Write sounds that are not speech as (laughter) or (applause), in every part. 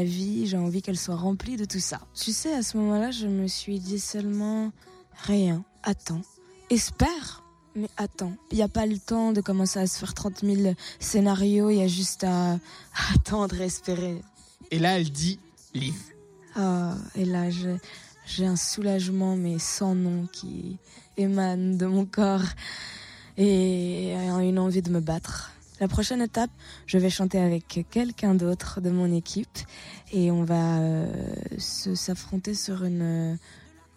ma vie, j'ai envie qu'elle soit remplie de tout ça. Tu sais, à ce moment-là, je me suis dit seulement rien, attends, espère. Mais attends, il n'y a pas le temps de commencer à se faire 30 000 scénarios, il y a juste à attendre, espérer. Et là, elle dit Liv. Ah, et là, j'ai un soulagement, mais sans nom, qui émane de mon corps et une envie de me battre. La prochaine étape, je vais chanter avec quelqu'un d'autre de mon équipe et on va euh, s'affronter sur une,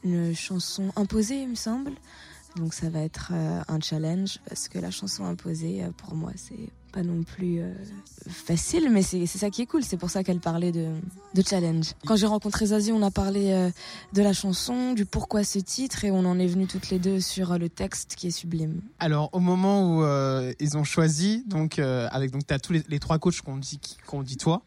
une chanson imposée, il me semble. Donc ça va être euh, un challenge parce que la chanson imposée, euh, pour moi, c'est pas non plus euh, facile, mais c'est ça qui est cool. C'est pour ça qu'elle parlait de, de challenge. Quand j'ai rencontré Zazie, on a parlé de la chanson, du pourquoi ce titre, et on en est venu toutes les deux sur le texte qui est sublime. Alors, au moment où ils ont choisi, donc avec donc t'as tous les, trois coachs qu'on dit qu'on dit toi,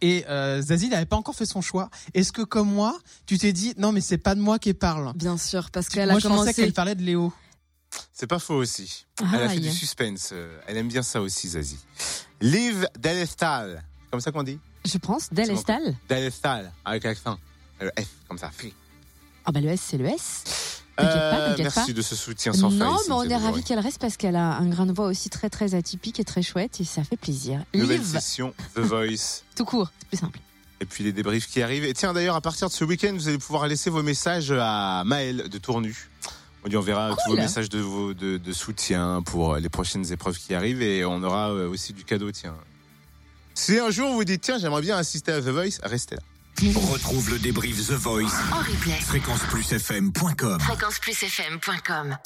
et Zazie n'avait pas encore fait son choix. Est-ce que comme moi, tu t'es dit non mais c'est pas de moi qui parle? Bien sûr, parce qu'elle a moi, commencé. je pensais qu'elle parlait de Léo. C'est pas faux aussi. Elle a fait du suspense. Euh, elle aime bien ça aussi, Zazie. Liv Delestal. Comme ça qu'on dit Je pense. Delestal Delestal, avec l'accent. Le F, comme ça. Ah bah le S, c'est le S. Euh, merci de ce soutien sans non, faille. Non, mais on est ravis qu'elle reste parce qu'elle a un grain de voix aussi très très atypique et très chouette et ça fait plaisir. Nouvelle Liv. session The Voice. (laughs) Tout court, c'est plus simple. Et puis les débriefs qui arrivent. Et tiens, d'ailleurs, à partir de ce week-end, vous allez pouvoir laisser vos messages à Maël de Tournu. On lui enverra tous vos messages de, de, de, soutien pour les prochaines épreuves qui arrivent et on aura euh, aussi du cadeau. Tiens. Si un jour vous dites tiens j'aimerais bien assister à The Voice, restez là. Retrouve le débrief The Voice en replay. Fréquenceplusfm.com Fréquenceplusfm.com